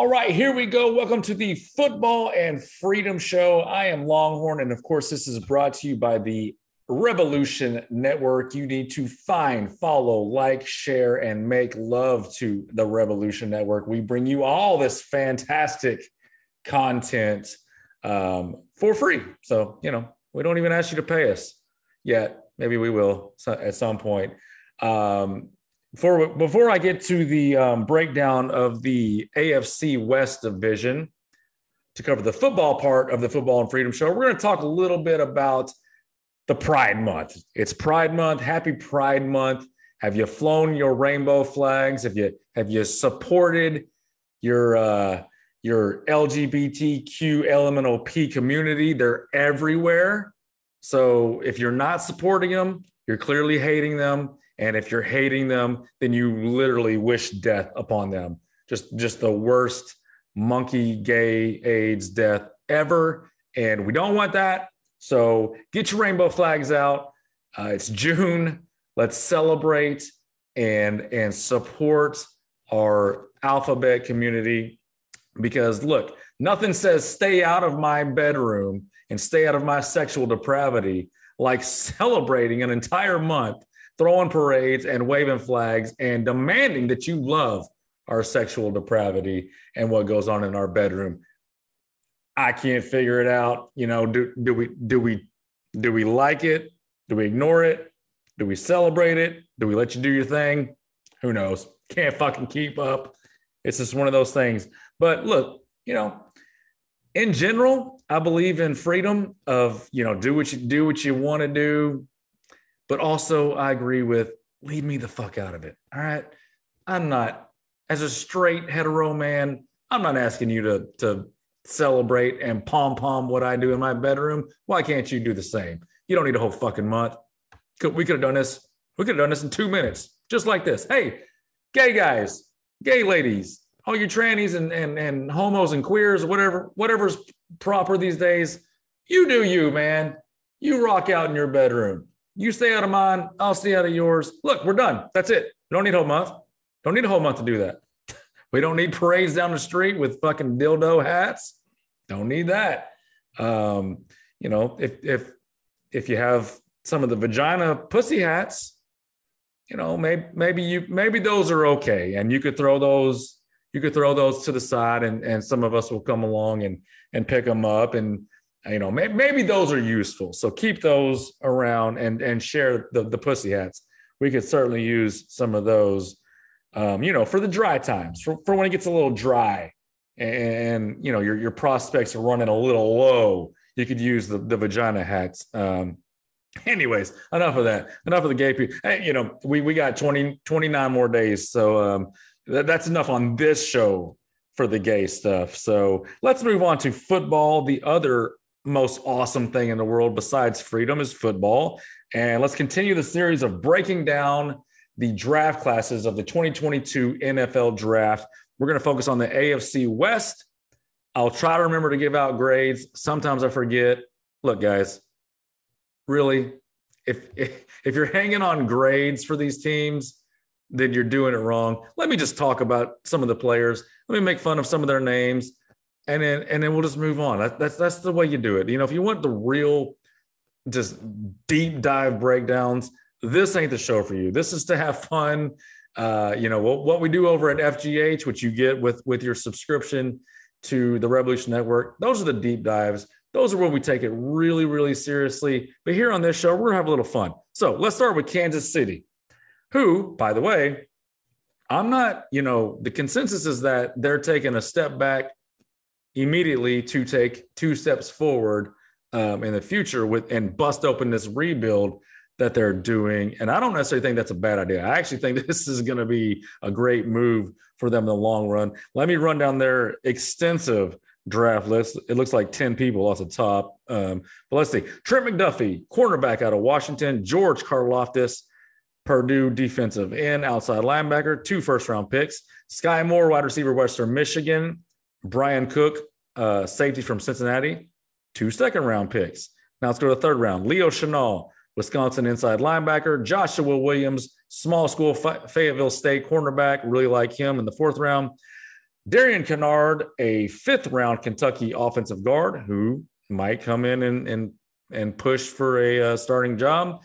All right, here we go. Welcome to the Football and Freedom Show. I am Longhorn, and of course, this is brought to you by the Rebelution Network. You need to find, follow, like, share, and make love to the Rebelution Network. We bring you all this fantastic content um, for free. So, you know, we don't even ask you to pay us yet. Maybe we will at some point. Um, before before I get to the um, breakdown of the AFC West division to cover the football part of the Football and Freedom Show, we're going to talk a little bit about the Pride Month. It's Pride Month. Happy Pride Month. Have you flown your rainbow flags? Have you have you supported your uh, your LGBTQ LMNOP community? They're everywhere. So if you're not supporting them, you're clearly hating them and if you're hating them, then you literally wish death upon them. Just just the worst monkey gay AIDS death ever. And we don't want that. So get your rainbow flags out. Uh, it's June. Let's celebrate and and support our alphabet community because look, nothing says stay out of my bedroom and stay out of my sexual depravity like celebrating an entire month throwing parades and waving flags and demanding that you love our sexual depravity and what goes on in our bedroom. I can't figure it out. You know, do, do we do we do we like it? Do we ignore it? Do we celebrate it? Do we let you do your thing? Who knows? Can't fucking keep up. It's just one of those things. But look, you know, in general, I believe in freedom of, you know, do what you do what you want to do, but also, I agree with leave me the fuck out of it. All right. I'm not, as a straight hetero man, I'm not asking you to, to celebrate and pom pom what I do in my bedroom. Why can't you do the same? You don't need a whole fucking month. We could have done this. We could have done this in two minutes, just like this. Hey, gay guys, gay ladies, all you trannies and, and, and homos and queers, whatever, whatever's proper these days, you do you, man. You rock out in your bedroom. You stay out of mine. I'll stay out of yours. Look, we're done. That's it. We don't need a whole month. Don't need a whole month to do that. We don't need parades down the street with fucking dildo hats. Don't need that. Um, you know, if if if you have some of the vagina pussy hats, you know, maybe maybe you maybe those are okay, and you could throw those you could throw those to the side, and and some of us will come along and and pick them up and you know maybe, maybe those are useful. So keep those around and and share the, the pussy hats. We could certainly use some of those um, you know for the dry times for, for when it gets a little dry and you know your, your prospects are running a little low you could use the, the vagina hats. Um, anyways enough of that. Enough of the gay people hey, you know we, we got 20 29 more days. So um, that, that's enough on this show for the gay stuff. So let's move on to football. The other most awesome thing in the world besides freedom is football. And let's continue the series of breaking down the draft classes of the 2022 NFL draft. We're going to focus on the AFC West. I'll try to remember to give out grades. Sometimes I forget. Look, guys, really, if, if, if you're hanging on grades for these teams, then you're doing it wrong. Let me just talk about some of the players. Let me make fun of some of their names and then and then we'll just move on. That, that's that's the way you do it. You know, if you want the real, just deep dive breakdowns, this ain't the show for you. This is to have fun. Uh, you know what, what we do over at FGH, which you get with with your subscription to the Rebelution Network. Those are the deep dives. Those are where we take it really, really seriously. But here on this show, we're gonna have a little fun. So let's start with Kansas City, who, by the way, I'm not. You know, the consensus is that they're taking a step back immediately to take two steps forward um, in the future with and bust open this rebuild that they're doing. And I don't necessarily think that's a bad idea. I actually think this is going to be a great move for them in the long run. Let me run down their extensive draft list. It looks like 10 people off the top. Um, but let's see. Trent McDuffie, cornerback out of Washington, George Karlaftis, Purdue defensive end, outside linebacker, two first round picks. Skyy Moore, wide receiver, Western Michigan, Bryan Cook, uh, safety from Cincinnati, two second round picks. Now let's go to the third round. Leo Chenal, Wisconsin inside linebacker. Joshua Williams, small school Fayetteville State cornerback. Really like him in the fourth round. Darian Kinnard, a fifth round Kentucky offensive guard who might come in and and, and push for a uh, starting job.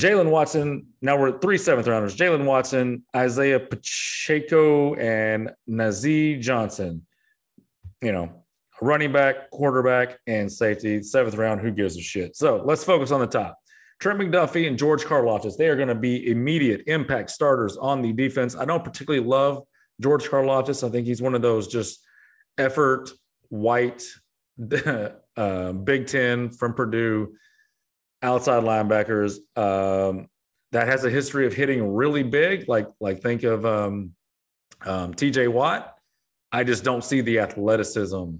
Jaylen Watson. Now we're at three seventh rounders. Jaylen Watson, Isaiah Pacheco, and Nazeeh Johnson. You know, running back, quarterback, and safety. Seventh round. Who gives a shit? So let's focus on the top. Trent McDuffie and George Karlaftis. They are going to be immediate impact starters on the defense. I don't particularly love George Karlaftis. I think he's one of those just effort white uh, Big Ten from Purdue outside linebackers um, that has a history of hitting really big. Like like think of um, um, T.J. Watt. I just don't see the athleticism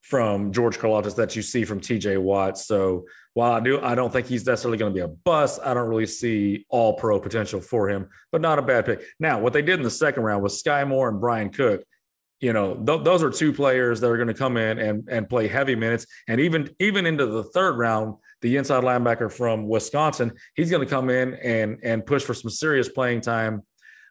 from George Karlaftis that you see from TJ Watt. So while I do, I don't think he's necessarily going to be a bust. I don't really see all pro potential for him, but not a bad pick. Now, what they did in the second round was Skyy Moore and Bryan Cook. You know, th- those are two players that are going to come in and and play heavy minutes, and even even into the third round, the inside linebacker from Wisconsin, he's going to come in and and push for some serious playing time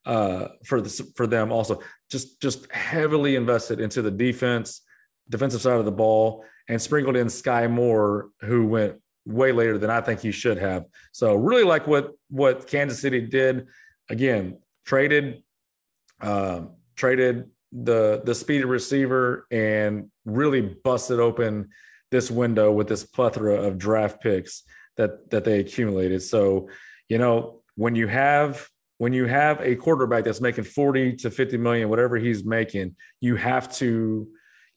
uh, for the for them. Also, just just heavily invested into the defense defensive side of the ball, and sprinkled in Skyy Moore, who went way later than I think he should have. So really like what what Kansas City did. Again, traded um, traded the the speedy receiver and really busted open this window with this plethora of draft picks that that they accumulated. So, you know, when you have when you have a quarterback that's making 40 to 50 million, whatever he's making, you have to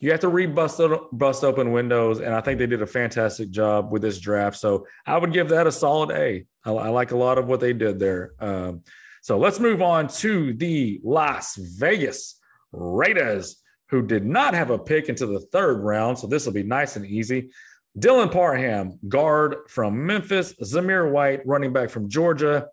you have to rebust bust open windows, and I think they did a fantastic job with this draft. So I would give that a solid A. I, I like a lot of what they did there. Um, so let's move on to the Las Vegas Raiders, who did not have a pick into the third round. So this will be nice and easy. Dylan Parham, guard from Memphis. Zamir White, running back from Georgia.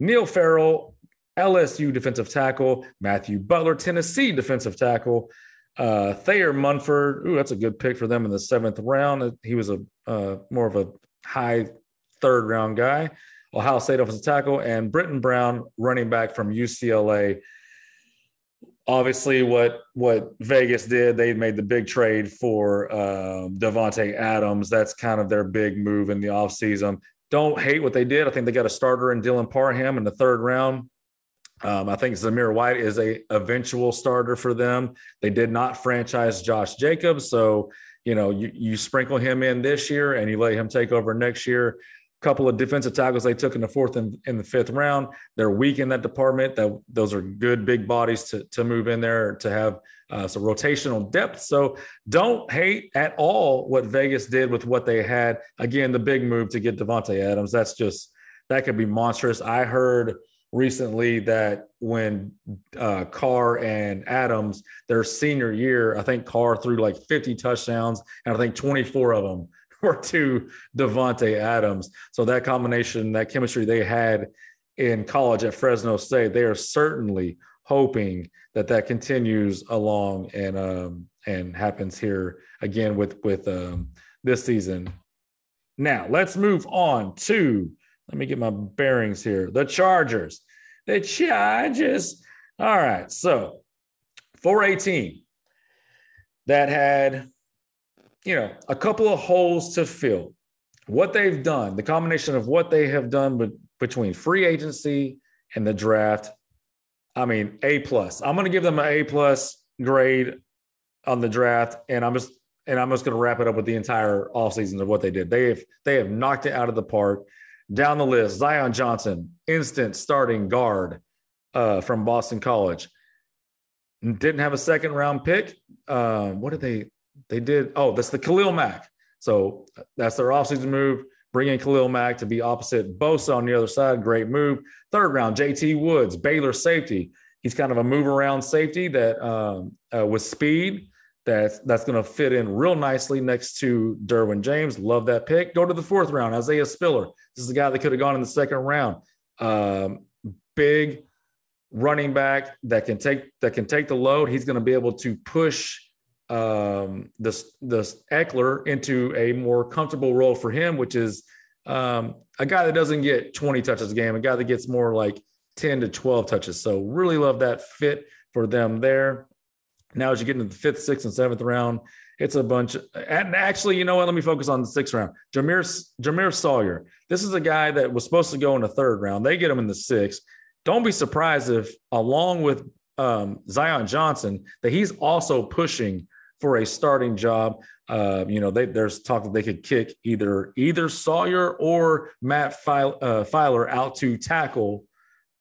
Neil Farrell, LSU defensive tackle. Matthew Butler, Tennessee defensive tackle. Uh, Thayer Munford, ooh, that's a good pick for them in the seventh round. He was a uh, more of a high third round guy. Ohio State offensive tackle and Brittain Brown, running back from UCLA. Obviously, what what Vegas did, they made the big trade for um, Davante Adams. That's kind of their big move in the offseason. Don't hate what they did. I think they got a starter in Dylan Parham in the third round. Um, I think Zamir White is a eventual starter for them. They did not franchise Josh Jacobs, so you know you, you sprinkle him in this year and you let him take over next year. Couple of defensive tackles they took in the fourth and in the fifth round. They're weak in that department. That those are good big bodies to to move in there to have uh, some rotational depth. So don't hate at all what Vegas did with what they had. Again, the big move to get Davante Adams. That's just that could be monstrous. I heard recently that when uh, Carr and Adams, their senior year, I think Carr threw like 50 touchdowns, and I think 24 of them were to Davante Adams. So that combination, that chemistry they had in college at Fresno State, they are certainly hoping that that continues along and um, and happens here again with with um, this season. Now let's move on to let me get my bearings here. The Chargers. The Chargers. All right. So for a team that had, you know, a couple of holes to fill, what they've done, the combination of what they have done but between free agency and the draft, I mean, A plus. I'm going to give them an A plus grade on the draft, and I'm just and I'm just going to wrap it up with the entire offseason of what they did. They have they have knocked it out of the park. Down the list, Zion Johnson, instant starting guard uh, from Boston College. Didn't have a second round pick. Uh, what did they? They did. Oh, that's the Khalil Mack. So that's their offseason move. Bring in Khalil Mack to be opposite Bosa on the other side. Great move. Third round, JT Woods, Baylor safety. He's kind of a move around safety that um, uh, with speed that's that's going to fit in real nicely next to Derwin James. Love that pick. Go to the fourth round, Isaiah Spiller. This is a guy that could have gone in the second round. Um, big running back that can take that can take the load. He's going to be able to push um, this this Ekeler into a more comfortable role for him, which is um, a guy that doesn't get 20 touches a game, a guy that gets more like 10 to 12 touches. So really love that fit for them there. Now, as you get into the fifth, sixth, and seventh round, it's a bunch. Of, and actually, you know what? Let me focus on the sixth round. Jamaree Jamaree Salyer. This is a guy that was supposed to go in the third round. They get him in the sixth. Don't be surprised if, along with um, Zion Johnson, that he's also pushing for a starting job. Uh, you know, they, there's talk that they could kick either either Salyer or Matt Feiler, uh, Feiler out to tackle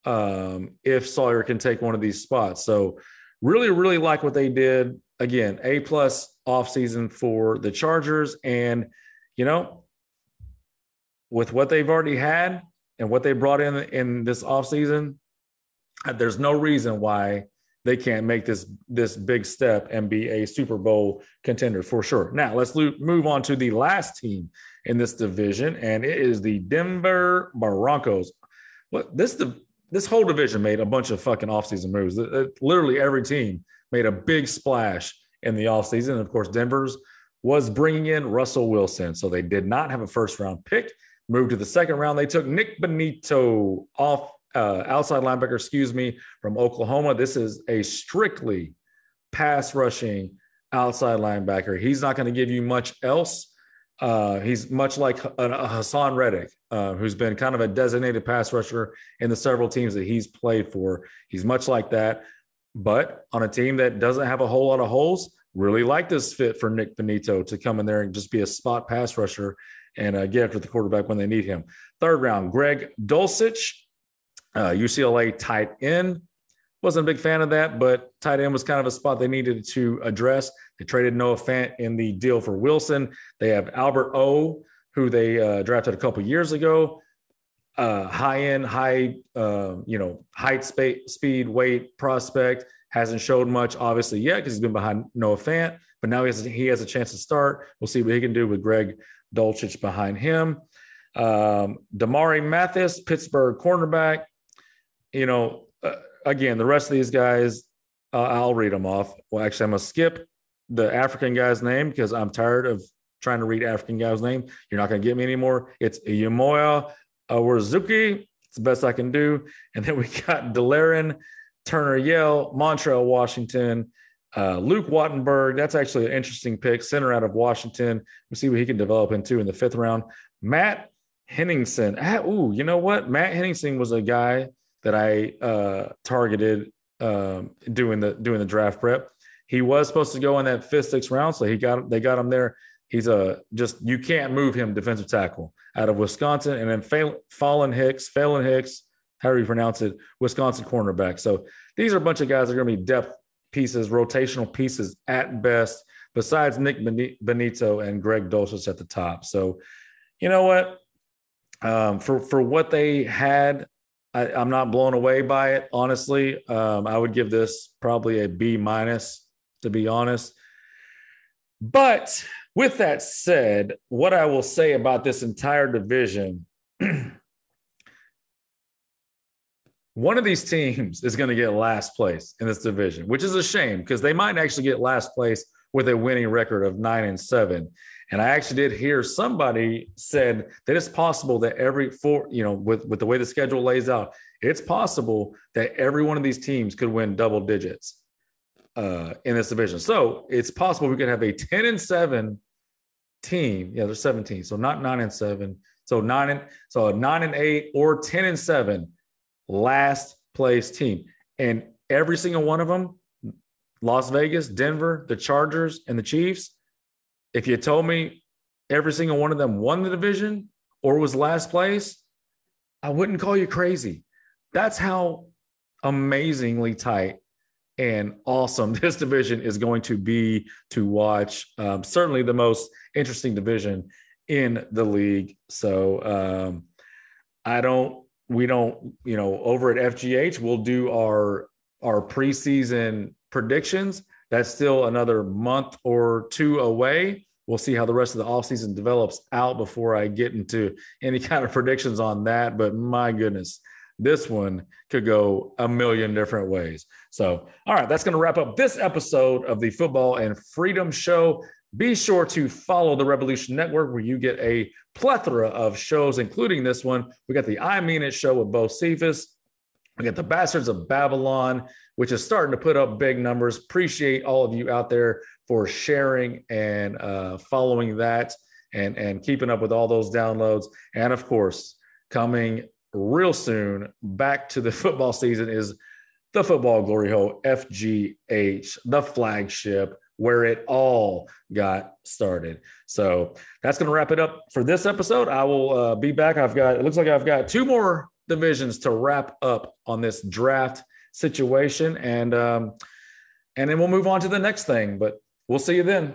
um, if Salyer can take one of these spots. So, really, really like what they did. Again, A plus offseason for the Chargers. And, you know, with what they've already had and what they brought in in this offseason, there's no reason why they can't make this this big step and be a Super Bowl contender for sure. Now let's lo- move on to the last team in this division, and it is the Denver Broncos. What this the this whole division made a bunch of fucking offseason moves. It, it, literally every team made a big splash in the offseason. And of course, Denver's was bringing in Russell Wilson. So they did not have a first round pick. Moved to the second round. They took Nick Bonitto off uh, outside linebacker, excuse me, from Oklahoma. This is a strictly pass rushing outside linebacker. He's not going to give you much else. Uh, he's much like a, Haason Reddick, uh, who's been kind of a designated pass rusher in the several teams that he's played for. He's much like that, but on a team that doesn't have a whole lot of holes. Really like this fit for Nick Bonitto to come in there and just be a spot pass rusher and uh, get after the quarterback when they need him. Third round, Greg Dulcich, uh, UCLA tight end. Wasn't a big fan of that, but tight end was kind of a spot they needed to address. They traded Noah Fant in the deal for Wilson. They have Albert O, who they uh, drafted a couple years ago. Uh, high end, high, uh, you know, height, spa- speed, weight prospect hasn't showed much, obviously, yet because he's been behind Noah Fant. But now he has, he has a chance to start. We'll see what he can do with Greg Dulcich behind him. Um, Damarri Mathis, Pittsburgh cornerback you know, uh, again, the rest of these guys, uh, I'll read them off. Well, actually, I'm to skip the African guy's name because I'm tired of trying to read African guy's name. You're not to get me anymore. It's Yamoya Warzuki. It's the best I can do. And then we got Delarrin Turner Yell, Montrell, Washington. Uh, Luke Wattenberg, that's actually an interesting pick, center out of Washington. We'll see what he can develop into in the fifth round. Matt Henningsen. Ah, ooh, you know what? Matt Henningsen was a guy that I uh, targeted um, doing the doing the draft prep. He was supposed to go in that fifth, sixth round, so he got they got him there. He's a just you can't move him defensive tackle out of Wisconsin, and then Fallen Hicks, Fallen Hicks, however you pronounce it, Wisconsin cornerback. So these are a bunch of guys that are going to be depth pieces, rotational pieces at best. Besides Nick Bonitto and Greg Dulcich at the top. So, you know what? Um, for for what they had I, am not blown away by it, honestly. Um, I would give this probably a B minus, to be honest. But with that said, what I will say about this entire division, one of these teams is going to get last place in this division, which is a shame because they might actually get last place with a winning record of nine and seven. And I actually did hear somebody said that it's possible that every four, you know, with, with the way the schedule lays out, it's possible that every one of these teams could win double digits uh, in this division. So it's possible we could have a 10 and seven team. Yeah, there's 17. So not nine and seven. So nine and so nine and eight or 10 and seven last place team. And every single one of them, Las Vegas, Denver, the Chargers, and the Chiefs, if you told me every single one of them won the division or was last place, I wouldn't call you crazy. That's how amazingly tight and awesome this division is going to be to watch. Um, certainly the most interesting division in the league. So um, I don't, we don't, you know, over at FGH, we'll do our our preseason predictions. That's still another month or two away. We'll see how the rest of the offseason develops out before I get into any kind of predictions on that. But my goodness, this one could go a million different ways. So, all right, that's going to wrap up this episode of the Football and Freedom Show. Be sure to follow the Rebelution Network where you get a plethora of shows, including this one. We got the I Mean It show with Bo Cephas. We got the Bastards of Babylon, which is starting to put up big numbers. Appreciate all of you out there for sharing and uh, following that and, and keeping up with all those downloads. And of course, coming real soon back to the football season is the Football Glory Hole FGH, the flagship where it all got started. So that's going to wrap it up for this episode. I will uh, be back. I've got, it looks like I've got two more divisions to wrap up on this draft situation. And, um, and then we'll move on to the next thing, but we'll see you then.